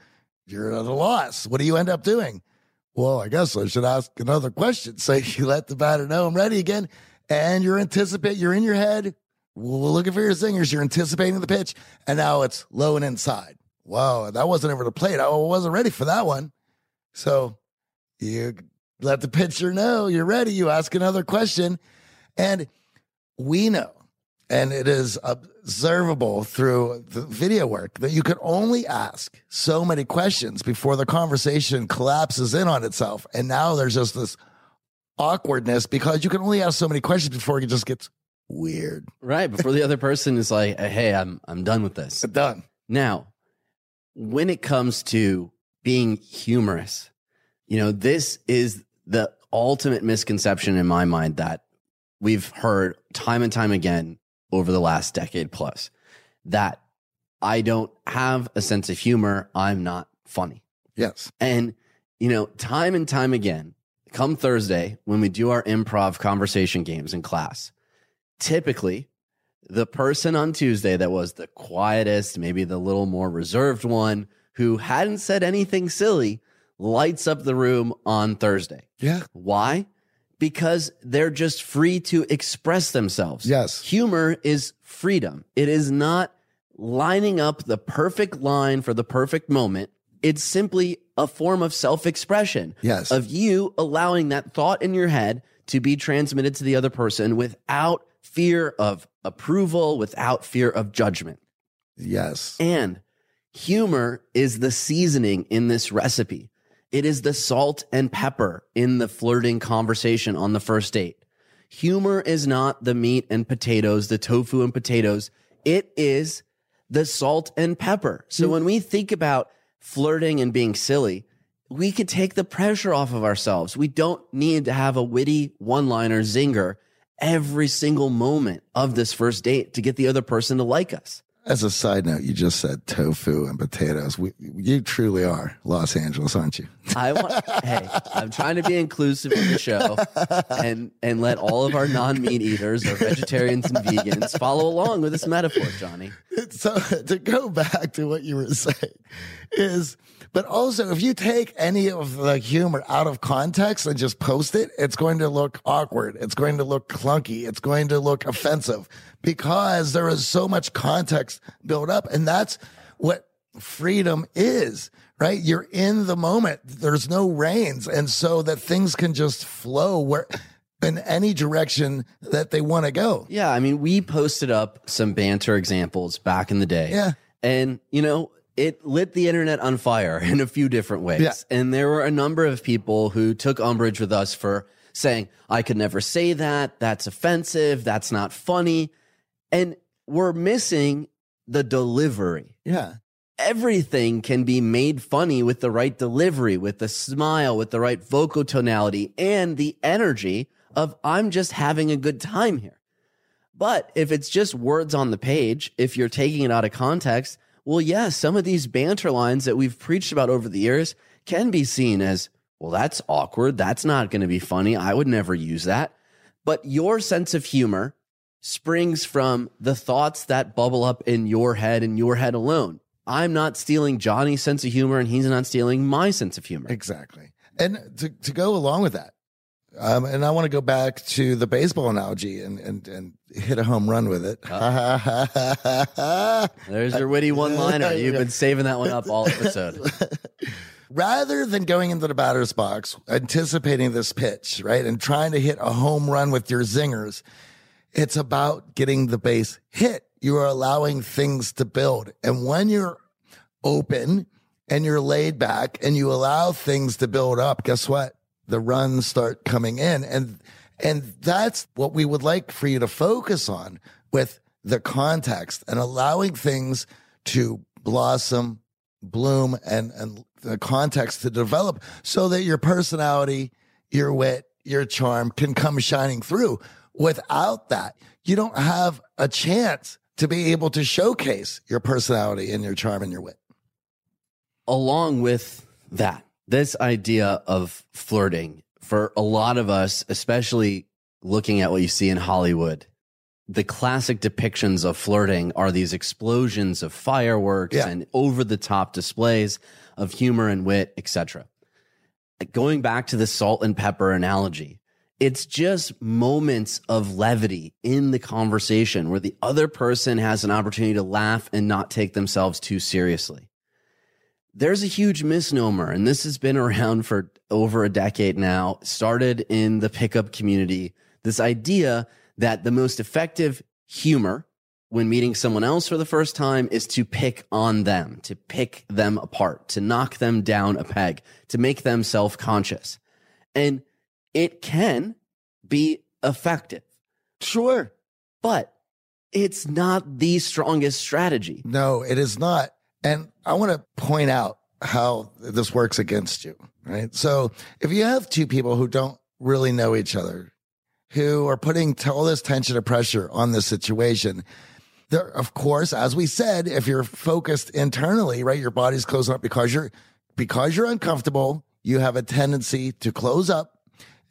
you're at a loss. What do you end up doing? Well, I guess I should ask another question. So you let the batter know I'm ready again, and you're anticipate. You're in your head, well, looking for your singers. You're anticipating the pitch, and now it's low and inside. Wow, that wasn't over the plate. I wasn't ready for that one. So you let the pitcher know you're ready. You ask another question. And we know, and it is observable through the video work, that you can only ask so many questions before the conversation collapses in on itself. And now there's just this awkwardness because you can only ask so many questions before it just gets weird. Right. Before the other person is like, hey, I'm I'm done with this. Done. Now, when it comes to being humorous, you know, this is the ultimate misconception in my mind that we've heard time and time again over the last decade plus that I don't have a sense of humor. I'm not funny. Yes. And, you know, time and time again, come Thursday, when we do our improv conversation games in class, typically the person on Tuesday that was the quietest, maybe the little more reserved one who hadn't said anything silly lights up the room on Thursday. Yeah. Why? because they're just free to express themselves. Yes. Humor is freedom. It is not lining up the perfect line for the perfect moment. It's simply a form of self expression. Yes. Of you allowing that thought in your head to be transmitted to the other person without fear of approval, without fear of judgment. Yes. And humor is the seasoning in this recipe. It is the salt and pepper in the flirting conversation on the first date. Humor is not the meat and potatoes, the tofu and potatoes. It is the salt and pepper. So mm. when we think about flirting and being silly, we could take the pressure off of ourselves. We don't need to have a witty one liner zinger every single moment of this first date to get the other person to like us. As a side note, you just said tofu and potatoes. We, you truly are Los Angeles, aren't you? I want. hey, I'm trying to be inclusive of the show, and and let all of our non-meat eaters or vegetarians and vegans follow along with this metaphor, Johnny. so to go back to what you were saying is but also if you take any of the humor out of context and just post it it's going to look awkward. It's going to look clunky. It's going to look offensive because there is so much context built up and that's what freedom is right? You're in the moment. There's no reins. And so that things can just flow where in any direction that they want to go. Yeah, I mean, we posted up some banter examples back in the day. Yeah. And, you know, it lit the internet on fire in a few different ways. Yeah. And there were a number of people who took umbrage with us for saying, I could never say that. That's offensive. That's not funny. And we're missing the delivery. yeah Everything can be made funny with the right delivery, with the smile, with the right vocal tonality, and the energy of I'm just having a good time here. But if it's just words on the page, if you're taking it out of context, well, yeah, some of these banter lines that we've preached about over the years can be seen as, well, that's awkward. That's not going to be funny. I would never use that. But your sense of humor springs from the thoughts that bubble up in your head and your head alone. I'm not stealing Johnny's sense of humor and he's not stealing my sense of humor. Exactly. And to, to go along with that, um, and I want to go back to the baseball analogy and, and, and hit a home run with it. There's your witty one liner. You've been saving that one up all episode. Rather than going into the batter's box, anticipating this pitch, right, and trying to hit a home run with your zingers, it's about getting the base hit. You are allowing things to build. And when you're open and you're laid back and you allow things to build up, guess what? The runs start coming in. And, and that's what we would like for you to focus on with the context and allowing things to blossom, bloom, and, and the context to develop so that your personality, your wit, your charm can come shining through. Without that, you don't have a chance to be able to showcase your personality and your charm and your wit. along with that, this idea of flirting for a lot of us, especially looking at what you see in Hollywood, the classic depictions of flirting are these explosions of fireworks Yeah. and over the top displays of humor and wit, etc. Going back to the salt and pepper analogy, it's just moments of levity in the conversation where the other person has an opportunity to laugh and not take themselves too seriously there's a huge misnomer, and this has been around for over a decade now, started in the pickup community. This idea that the most effective humor when meeting someone else for the first time is to pick on them, to pick them apart, to knock them down a peg, to make them self conscious. And it can be effective, Sure. but it's not the strongest strategy. No, it is not. And I want to point out how this works against you, right? So if you have two people who don't really know each other, who are putting all this tension and pressure on this situation, there, of course, as we said, if you're focused internally, right, your body's closing up because you're, because you're uncomfortable, you have a tendency to close up.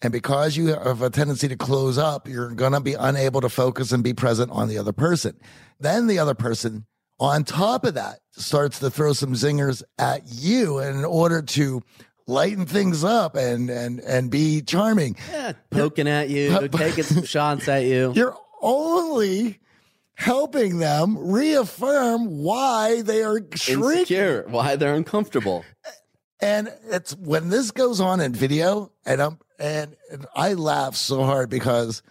And because you have a tendency to close up, you're going to be unable to focus and be present on the other person. Then the other person, on top of that, starts to throw some zingers at you in order to lighten things up and and and be charming. Yeah, poking at you, taking some shots at you. You're only helping them reaffirm why they are shrinking. Insecure, why they're uncomfortable. And it's when this goes on in video, and I'm and, and I laugh so hard because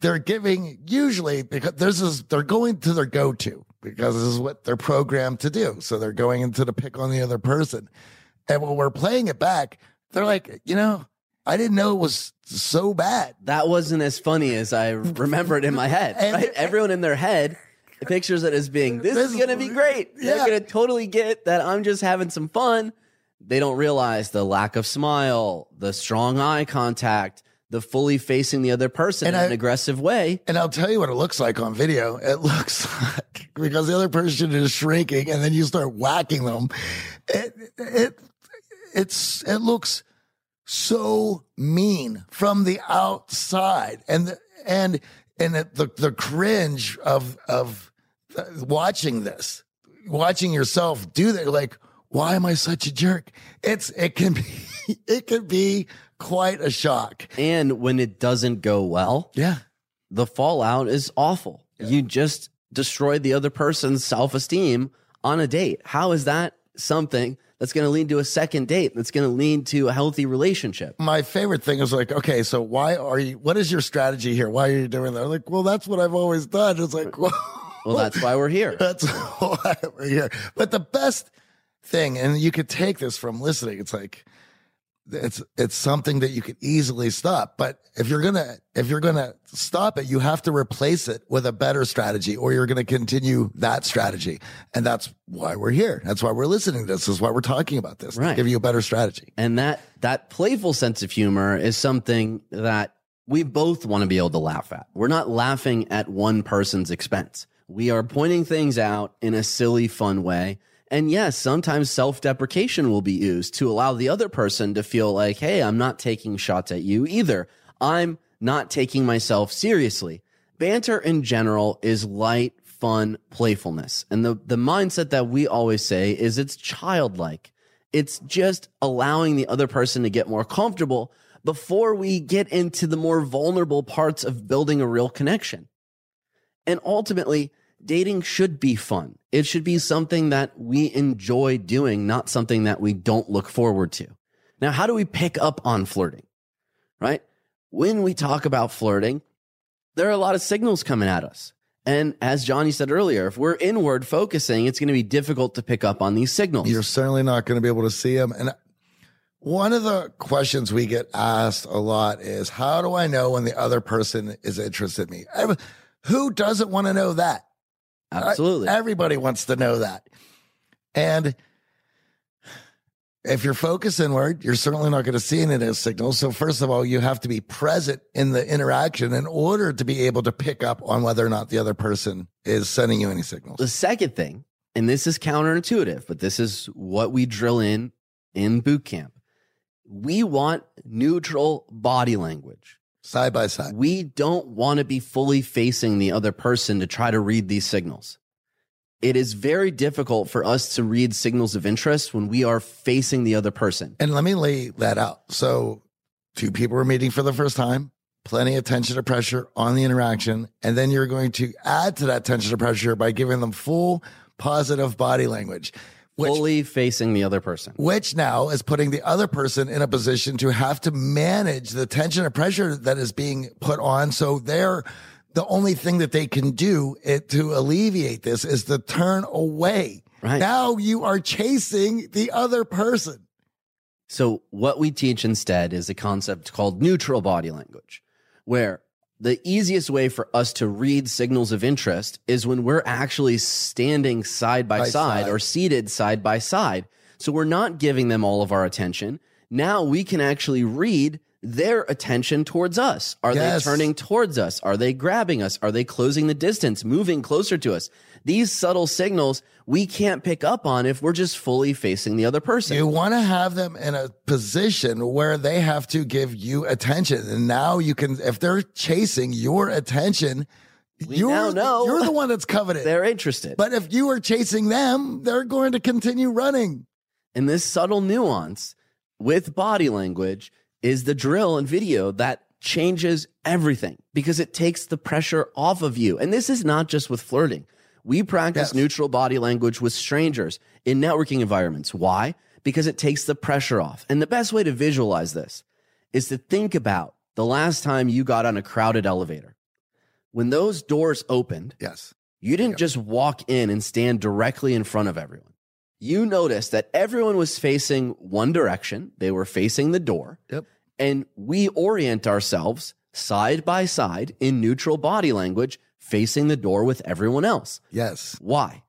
they're giving usually because there's this they're going to their go-to because this is what they're programmed to do. So they're going into the pick on the other person. And when we're playing it back, they're like, you know, I didn't know it was so bad. That wasn't as funny as I remember it in my head. And- right? Everyone in their head pictures it as being, this, This- is going to be great. They're going to totally get that I'm just having some fun. They don't realize the lack of smile, the strong eye contact, the fully facing the other person And in I- an aggressive way. And I'll tell you what it looks like on video. It looks like because the other person is shrinking and then you start whacking them. It, it, it's, it looks so mean from the outside and, the, and, and it, the, the cringe of, of watching this, watching yourself do that. Like, why am I such a jerk? It's, it can be, it can be quite a shock. And when it doesn't go well, Yeah. the fallout is awful. You just destroyed the other person's self esteem on a date. How is that something that's going to lead to a second date? That's going to lead to a healthy relationship? my favorite thing is like, okay, so why are you, what is your strategy here? Why are you doing that? I'm like, well, that's what I've always done. It's like, well, Well, that's why we're here. that's why we're here. But the best thing, and you could take this from listening, it's like, it's it's something that you can easily stop but if you're gonna if you're gonna stop it you have to replace it with a better strategy or you're gonna continue that strategy and that's why we're here that's why we're listening to this. this is why we're talking about this to Right. give you a better strategy And that that playful sense of humor is something that we both want to be able to laugh at. We're not laughing at one person's expense. We are pointing things out in a silly, fun way. And yes, sometimes self deprecation will be used to allow the other person to feel like, hey, I'm not taking shots at you either. I'm not taking myself seriously. Banter in general is light, fun playfulness. And the, the mindset that we always say is it's childlike. It's just allowing the other person to get more comfortable before we get into the more vulnerable parts of building a real connection. And ultimately, dating should be fun. It should be something that we enjoy doing, not something that we don't look forward to. Now, how do we pick up on flirting? Right? When we talk about flirting, there are a lot of signals coming at us. And as Johnny said earlier, if we're inward focusing, it's going to be difficult to pick up on these signals. You're certainly not going to be able to see them. And one of the questions we get asked a lot is, how do I know when the other person is interested in me? Who doesn't want to know that? Absolutely. Everybody wants to know that. And if you're focused inward, you're certainly not going to see any of those signals. So first of all, you have to be present in the interaction in order to be able to pick up on whether or not the other person is sending you any signals. The second thing, and this is counterintuitive, but this is what we drill in in boot camp. We want neutral body language. Side by side. We don't want to be fully facing the other person to try to read these signals. It is very difficult for us to read signals of interest when we are facing the other person. And let me lay that out. So, two people are meeting for the first time, plenty of tension or pressure on the interaction. And then you're going to add to that tension or pressure by giving them full positive body language, which, fully facing the other person. which now is putting the other person in a position to have to manage the tension or pressure that is being put on. So they're, the only thing that they can do it to alleviate this is to turn away. Right. Now you are chasing the other person. So, what we teach instead is a concept called neutral body language, where the easiest way for us to read signals of interest is when we're actually standing side by, By side, side. or seated side by side. So, we're not giving them all of our attention. Now we can actually read their attention towards us. Are Yes. they turning towards us? Are they grabbing us? Are they closing the distance, moving closer to us? These subtle signals we can't pick up on if we're just fully facing the other person. You want to have them in a position where they have to give you attention. And now you can, if they're chasing your attention, you're, now know you're the one that's coveted. They're interested. But if you are chasing them, they're going to continue running. And this subtle nuance with body language is the drill and video that changes everything because it takes the pressure off of you. And this is not just with flirting. We practice Yes. neutral body language with strangers in networking environments. Why? Because it takes the pressure off. And the best way to visualize this is to think about the last time you got on a crowded elevator. When those doors opened, Yes. you didn't just walk in and stand directly in front of everyone. You noticed that everyone was facing one direction, they were facing the door. Yep. And we orient ourselves side by side in neutral body language, facing the door with everyone else. Yes. Why?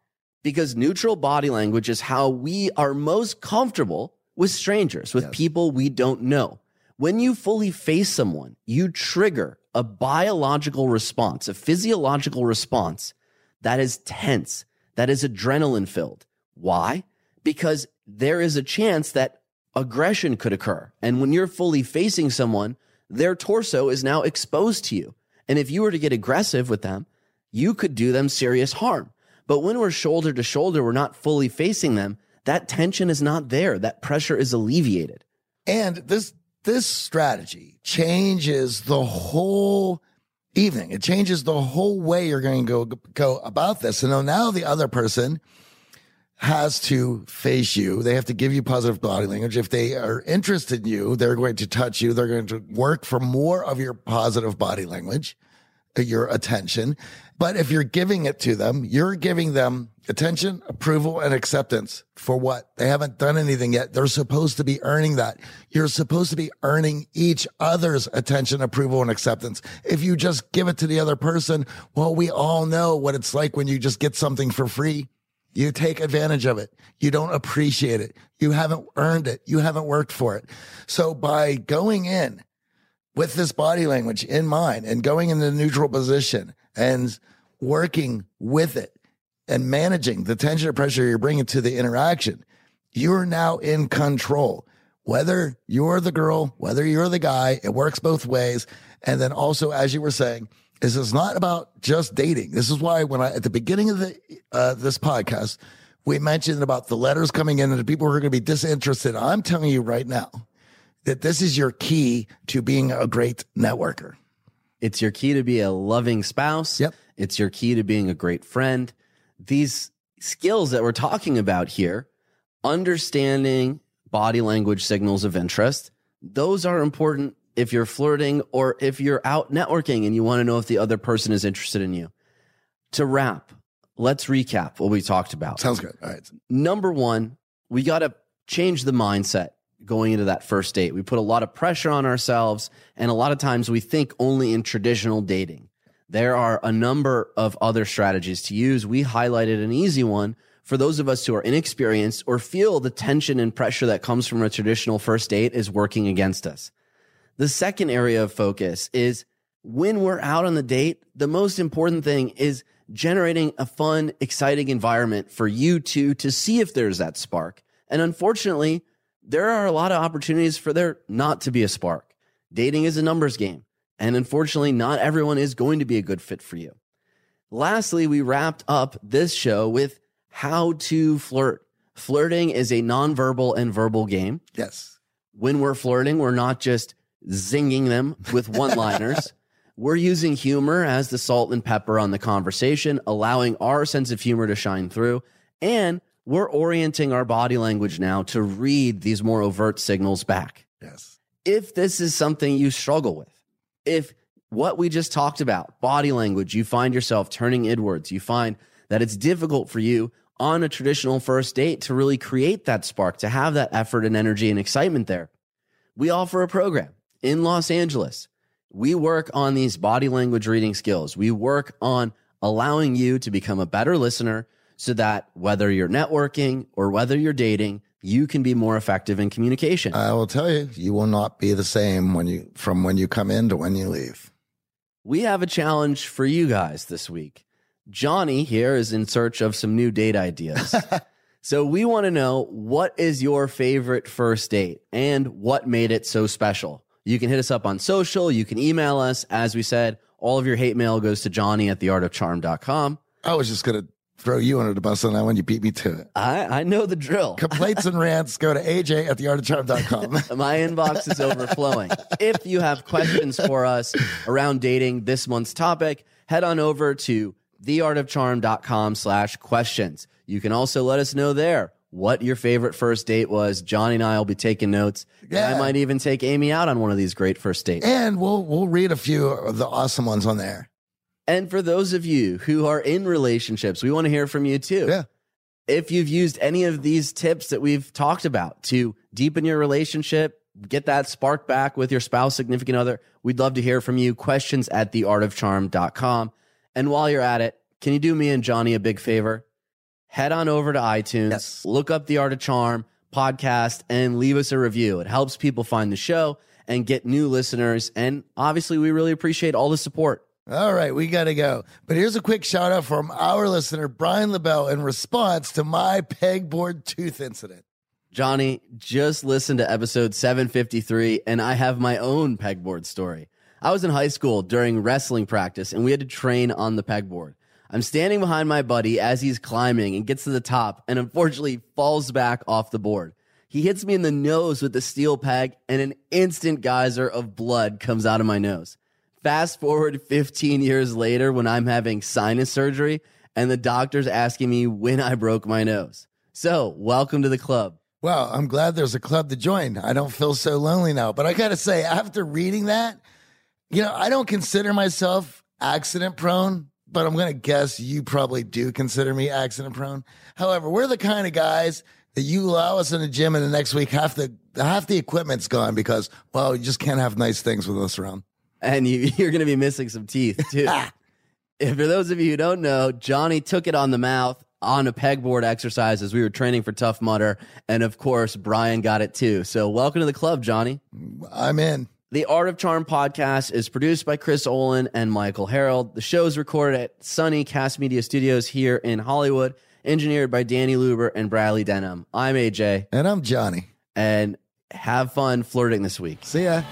Because neutral body language is how we are most comfortable with strangers, with Yes. people we don't know. When you fully face someone, you trigger a biological response, a physiological response that is tense, that is adrenaline filled. Why? Because there is a chance that aggression could occur. And when you're fully facing someone, their torso is now exposed to you. And if you were to get aggressive with them, you could do them serious harm. But when we're shoulder to shoulder, we're not fully facing them, that tension is not there. That pressure is alleviated. And this this strategy changes the whole evening. It changes the whole way you're going to go go about this. And now the other person has to face you. They have to give you positive body language. If they are interested in you, they're going to touch you. They're going to work for more of your positive body language, uh, your attention. But if you're giving it to them, you're giving them attention, approval, and acceptance for what? They haven't done anything yet. They're supposed to be earning that. You're supposed to be earning each other's attention, approval, and acceptance. If you just give it to the other person, well, we all know what it's like when you just get something for free. You take advantage of it. You don't appreciate it. You haven't earned it. You haven't worked for it. So by going in with this body language in mind and going in the neutral position and working with it and managing the tension or pressure you're bringing to the interaction, you're now in control. Whether you're the girl, whether you're the guy, it works both ways. And then also, as you were saying, this is not about just dating. This is why when I, at the beginning of the, uh, this podcast, we mentioned about the letters coming in and the people who are going to be disinterested. I'm telling you right now that this is your key to being a great networker. It's your key to be a loving spouse. Yep. It's your key to being a great friend. These skills that we're talking about here, understanding body language signals of interest, those are important if you're flirting or if you're out networking and you want to know if the other person is interested in you. To wrap, let's recap what we talked about. Sounds good. All right. Number one, we got to change the mindset going into that first date. We put a lot of pressure on ourselves, and a lot of times we think only in traditional dating. There are a number of other strategies to use. We highlighted an easy one for those of us who are inexperienced or feel the tension and pressure that comes from a traditional first date is working against us. The second area of focus is when we're out on the date, the most important thing is generating a fun, exciting environment for you two to see if there's that spark. And unfortunately, there are a lot of opportunities for there not to be a spark. Dating is a numbers game. And unfortunately, not everyone is going to be a good fit for you. Lastly, we wrapped up this show with how to flirt. Flirting is a nonverbal and verbal game Yes. when we're flirting, we're not just zinging them with one liners. we're using humor as the salt and pepper on the conversation, allowing our sense of humor to shine through. And we're orienting our body language now to read these more overt signals back. Yes. If this is something you struggle with, if what we just talked about, body language, you find yourself turning inwards, you find that it's difficult for you on a traditional first date to really create that spark, to have that effort and energy and excitement there. We offer a program in Los Angeles. We work on these body language reading skills. We work on allowing you to become a better listener so that whether you're networking or whether you're dating, you can be more effective in communication. I will tell you, you will not be the same when you from when you come in to when you leave. we have a challenge for you guys this week. Johnny here is in search of some new date ideas. so we want to know what is your favorite first date and what made it so special. You can hit us up on social. You can email us. As we said, all of your hate mail goes to Johnny at theartofcharm.com. I was just gonna throw you under the bus on that one. You beat me to it. I, I know the drill. Complaints and rants, go to AJ at theartofcharm.com. My inbox is overflowing. if you have questions for us around dating this month's topic, head on over to theartofcharm.com slash questions. You can also let us know there what your favorite first date was. Johnny and I will be taking notes. And I might even take Amy out on one of these great first dates. and we'll we'll read a few of the awesome ones on there. And for those of you who are in relationships, we want to hear from you too. Yeah. If you've used any of these tips that we've talked about to deepen your relationship, get that spark back with your spouse, significant other, we'd love to hear from you. Questions at theartofcharm.com. And while you're at it, can you do me and Johnny a big favor? Head on over to iTunes, Yes. look up the Art of Charm podcast, and leave us a review. It helps people find the show and get new listeners. And obviously, we really appreciate all the support. All right, we got to go. But here's a quick shout out from our listener, Brian LaBelle, in response to my pegboard tooth incident. Johnny, just listen to episode 753, and I have my own pegboard story. I was in high school during wrestling practice, and we had to train on the pegboard. I'm standing behind my buddy as he's climbing and gets to the top, and unfortunately falls back off the board. He hits me in the nose with the steel peg, and an instant geyser of blood comes out of my nose. Fast forward 15 years later when I'm having sinus surgery, and the doctor's asking me when I broke my nose. So, welcome to the club. Well, I'm glad there's a club to join. I don't feel so lonely now. But I got to say, after reading that, you know, I don't consider myself accident prone, but I'm going to guess you probably do consider me accident prone. However, we're the kind of guys that you allow us in the gym and the next week half the half the equipment's gone because well, you just can't have nice things with us around. and you, you're going to be missing some teeth too. and for those of you who don't know, Johnny took it on the mouth on a pegboard exercise as we were training for Tough Mudder, and of course Brian got it too. So welcome to the club, Johnny. I'm in. The Art of Charm podcast is produced by Chris Olin and Michael Harold. The show is recorded at Sunny Cast Media Studios here in Hollywood, engineered by Danny Luber and Bradley Denham. I'm AJ, And I'm Johnny. and have fun flirting this week. See ya.